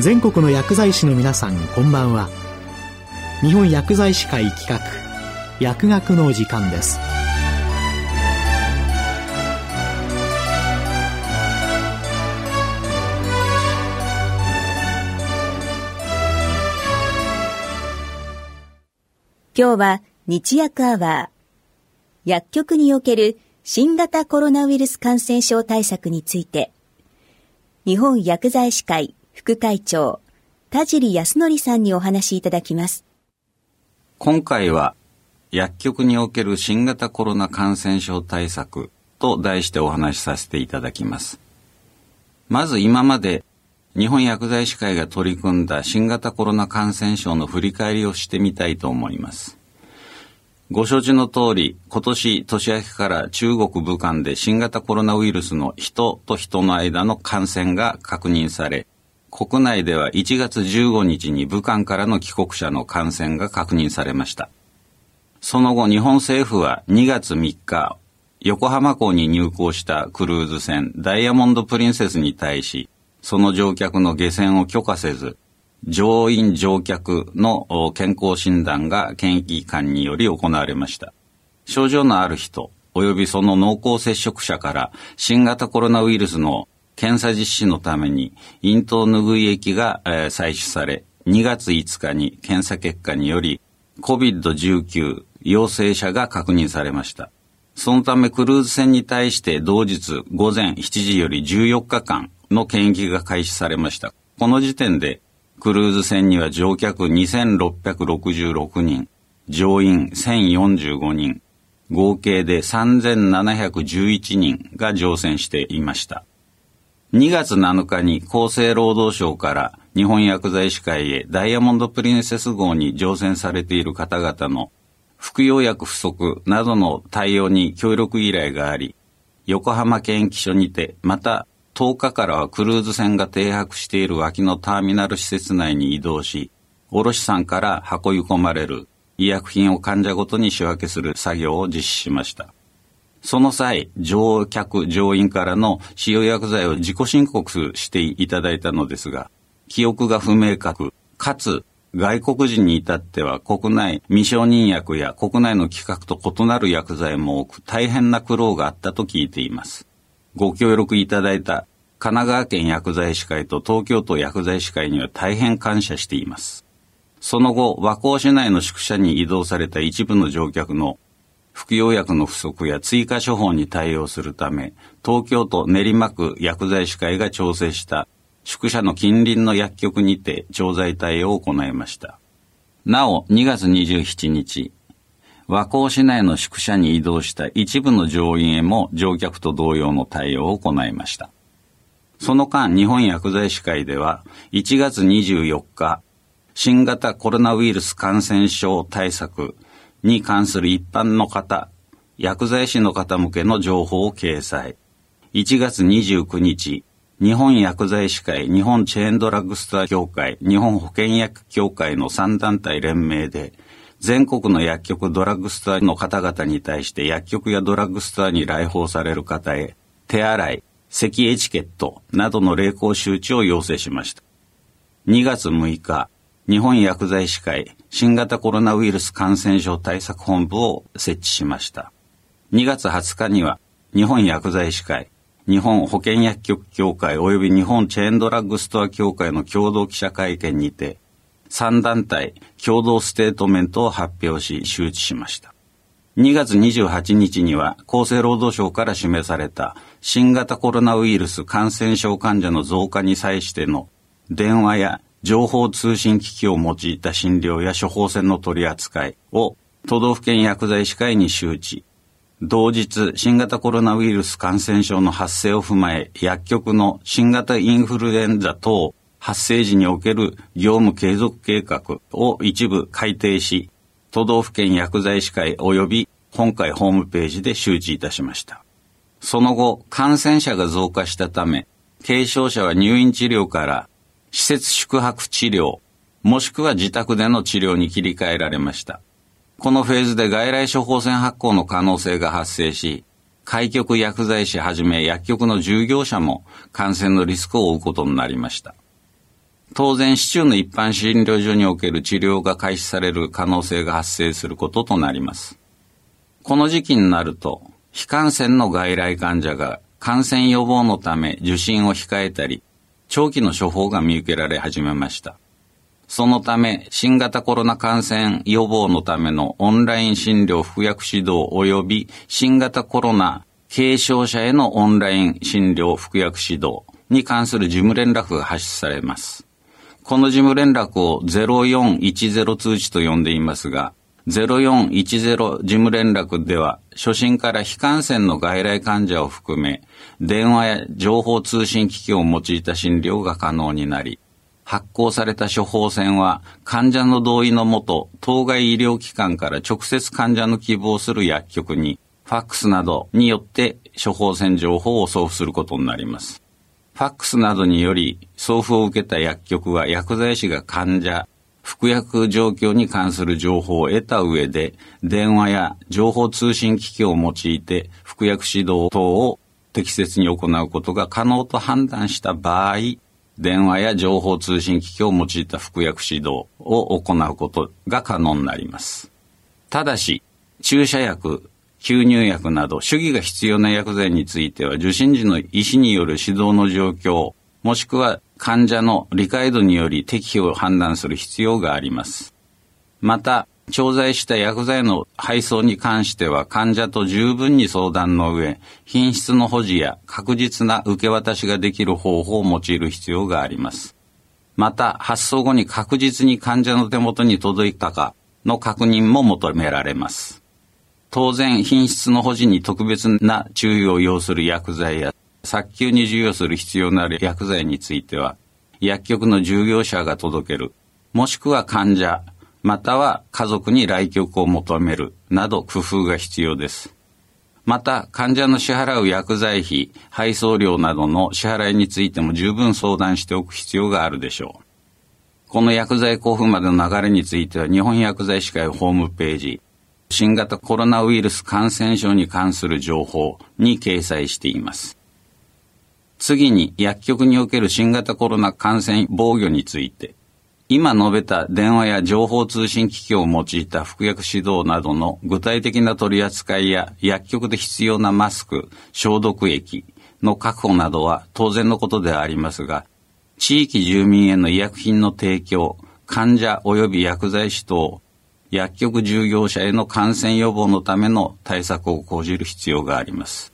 全国の薬剤師の皆さんこんばんは。日本薬剤師会企画薬学の時間です。今日は日薬アワー薬局における新型コロナウイルス感染症対策について日本薬剤師会副会長、田尻康則さんにお話しいただきます。今回は、薬局における新型コロナ感染症対策と題してお話しさせていただきます。まず今まで日本薬剤師会が取り組んだ新型コロナ感染症の振り返りをしてみたいと思います。ご承知の通り、今年年明けから中国武漢で新型コロナウイルスの人と人の間の感染が確認され、国内では1月15日に武漢からの帰国者の感染が確認されました。その後、日本政府は2月3日、横浜港に入港したクルーズ船ダイヤモンドプリンセスに対し、その乗客の下船を許可せず、乗員乗客の健康診断が検疫官により行われました。症状のある人、及びその濃厚接触者から新型コロナウイルスの検査実施のために、咽頭拭い液が、採取され、2月5日に検査結果により、COVID-19 陽性者が確認されました。そのためクルーズ船に対して同日午前7時より14日間の検疫が開始されました。この時点でクルーズ船には乗客2666人、乗員1045人、合計で3711人が乗船していました。2月7日に厚生労働省から日本薬剤師会へダイヤモンドプリンセス号に乗船されている方々の服用薬不足などの対応に協力依頼があり、横浜検疫所にて、また10日からはクルーズ船が停泊している脇のターミナル施設内に移動し、卸さんから運び込まれる医薬品を患者ごとに仕分けする作業を実施しました。その際、乗客、乗員からの使用薬剤を自己申告していただいたのですが、記憶が不明確、かつ外国人に至っては国内未承認薬や国内の規格と異なる薬剤も多く大変な苦労があったと聞いています。ご協力いただいた神奈川県薬剤師会と東京都薬剤師会には大変感謝しています。その後、和光市内の宿舎に移動された一部の乗客の服用薬の不足や追加処方に対応するため、東京都練馬区薬剤師会が調整した宿舎の近隣の薬局にて調剤対応を行いました。なお、2月27日、和光市内の宿舎に移動した一部の乗員へも乗客と同様の対応を行いました。その間、日本薬剤師会では、1月24日、新型コロナウイルス感染症対策に関する一般の方、薬剤師の方向けの情報を掲載。1月29日、日本薬剤師会、日本チェーンドラッグストア協会、日本保険薬協会の3団体連名で、全国の薬局ドラッグストアの方々に対して薬局やドラッグストアに来訪される方へ、手洗い、咳エチケットなどの励行周知を要請しました。2月6日、日本薬剤師会新型コロナウイルス感染症対策本部を設置しました。2月20日には日本薬剤師会、日本保険薬局協会及び日本チェーンドラッグストア協会の共同記者会見にて、3団体共同ステートメントを発表し周知しました。2月28日には厚生労働省から示された新型コロナウイルス感染症患者の増加に際しての電話や情報通信機器を用いた診療や処方箋の取り扱いを都道府県薬剤師会に周知。同日、新型コロナウイルス感染症の発生を踏まえ、薬局の新型インフルエンザ等発生時における業務継続計画を一部改定し、都道府県薬剤師会及び本会ホームページで周知いたしました。その後、感染者が増加したため、軽症者は入院治療から施設宿泊治療、もしくは自宅での治療に切り替えられました。このフェーズで外来処方箋発行の可能性が発生し、開局薬剤師はじめ薬局の従業者も感染のリスクを負うことになりました。当然、市中の一般診療所における治療が開始される可能性が発生することとなります。この時期になると、非感染の外来患者が感染予防のため受診を控えたり、長期の処方が見受けられ始めました。そのため、新型コロナ感染予防のためのオンライン診療服薬指導及び新型コロナ軽症者へのオンライン診療服薬指導に関する事務連絡が発出されます。この事務連絡を0410通知と呼んでいますが、0410事務連絡では、初診から非感染の外来患者を含め、電話や情報通信機器を用いた診療が可能になり、発行された処方箋は患者の同意のもと、当該医療機関から直接患者の希望する薬局に、ファックスなどによって処方箋情報を送付することになります。ファックスなどにより送付を受けた薬局は薬剤師が患者、服薬状況に関する情報を得た上で、電話や情報通信機器を用いて服薬指導等を適切に行うことが可能と判断した場合、電話や情報通信機器を用いた服薬指導を行うことが可能になります。ただし、注射薬、吸入薬など、主義が必要な薬剤については、受診時の医師による指導の状況、もしくは患者の理解度により適否を判断する必要があります。また、調剤した薬剤の配送に関しては患者と十分に相談の上、品質の保持や確実な受け渡しができる方法を用いる必要があります。また、発送後に確実に患者の手元に届いたかの確認も求められます。当然、品質の保持に特別な注意を要する薬剤や、早急に授与する必要のある薬剤については、薬局の従業者が届ける、もしくは患者、または家族に来局を求める、など工夫が必要です。また、患者の支払う薬剤費、配送料などの支払いについても十分相談しておく必要があるでしょう。この薬剤交付までの流れについては、日本薬剤師会ホームページ、新型コロナウイルス感染症に関する情報に掲載しています。次に薬局における新型コロナ感染防御について、今述べた電話や情報通信機器を用いた服薬指導などの具体的な取り扱いや薬局で必要なマスク、消毒液の確保などは当然のことではありますが、地域住民への医薬品の提供、患者及び薬剤師等薬局従業者への感染予防のための対策を講じる必要があります。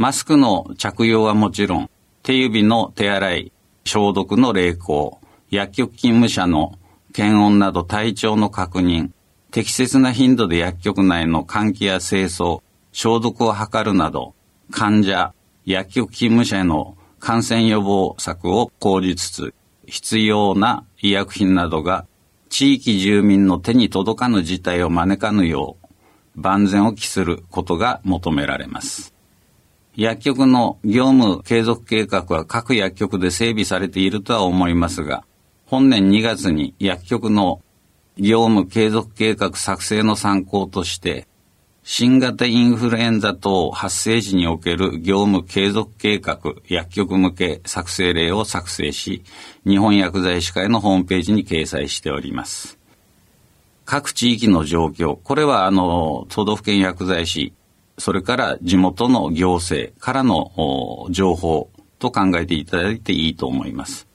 マスクの着用はもちろん、手指の手洗い、消毒の励行、薬局勤務者の検温など体調の確認、適切な頻度で薬局内の換気や清掃、消毒を図るなど、患者、薬局勤務者への感染予防策を講じつつ、必要な医薬品などが地域住民の手に届かぬ事態を招かぬよう、万全を期することが求められます。薬局の業務継続計画は各薬局で整備されているとは思いますが、本年2月に薬局の業務継続計画作成の参考として、新型インフルエンザ等発生時における業務継続計画薬局向け作成例を作成し、日本薬剤師会のホームページに掲載しております。各地域の状況、これはあの、都道府県薬剤師、それから地元の行政からの情報と考えていただいていいと思います。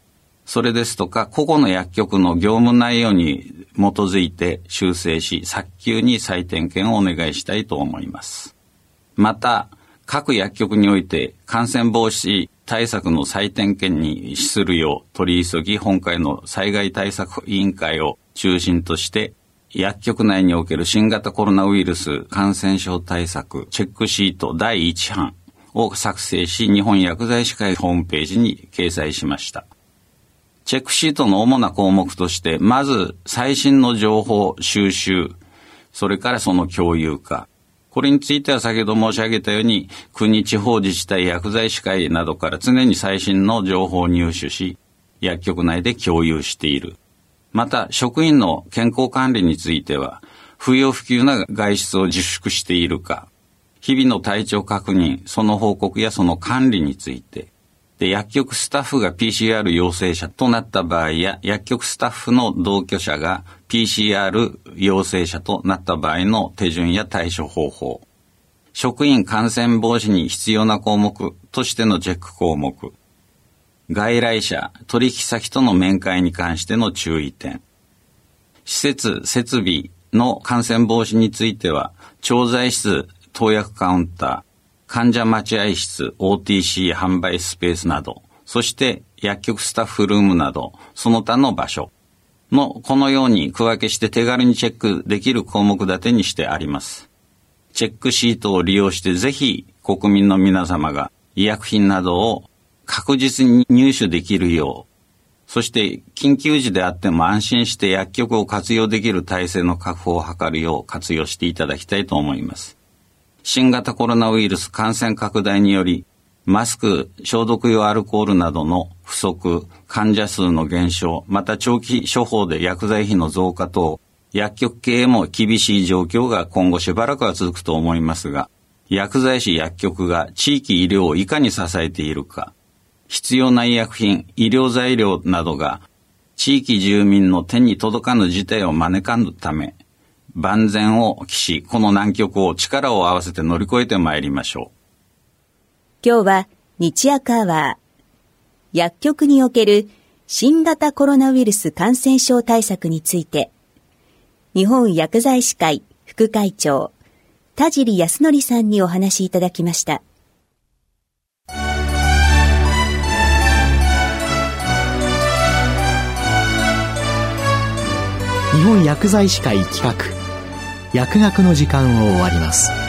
それですとか、個々の薬局の業務内容に基づいて修正し、早急に再点検をお願いしたいと思います。また、各薬局において感染防止対策の再点検に資するよう取り急ぎ本会の災害対策委員会を中心として薬局内における新型コロナウイルス感染症対策チェックシート第1版を作成し日本薬剤師会ホームページに掲載しました。チェックシートの主な項目として、まず最新の情報収集、それからその共有化。これについては先ほど申し上げたように、国、地方自治体、薬剤師会などから常に最新の情報を入手し、薬局内で共有している。また、職員の健康管理については、不要不急な外出を自粛しているか、日々の体調確認、その報告やその管理について、して薬局スタッフが PCR 陽性者となった場合や、薬局スタッフの同居者が PCR 陽性者となった場合の手順や対処方法、職員感染防止に必要な項目としてのチェック項目、外来者、取引先との面会に関しての注意点、施設、設備の感染防止については、調剤室、投薬カウンター、患者待合室、OTC 販売スペースなど、そして薬局スタッフルームなど、その他の場所の、このように区分けして手軽にチェックできる項目立てにしてあります。チェックシートを利用してぜひ国民の皆様が医薬品などを確実に入手できるよう、そして緊急時であっても安心して薬局を活用できる体制の確保を図るよう活用していただきたいと思います。新型コロナウイルス感染拡大により、マスク、消毒用アルコールなどの不足、患者数の減少、また長期処方で薬剤費の増加等、薬局経営も厳しい状況が今後しばらくは続くと思いますが、薬剤師薬局が地域医療をいかに支えているか、必要な医薬品、医療材料などが地域住民の手に届かぬ事態を招かぬため、万全を期し、この難局を力を合わせて乗り越えてまいりましょう。今日は日薬アワー、薬局における新型コロナウイルス感染症対策について、日本薬剤師会副会長、田尻康則さんにお話しいただきました。日本薬剤師会企画。薬学の時間を終わります。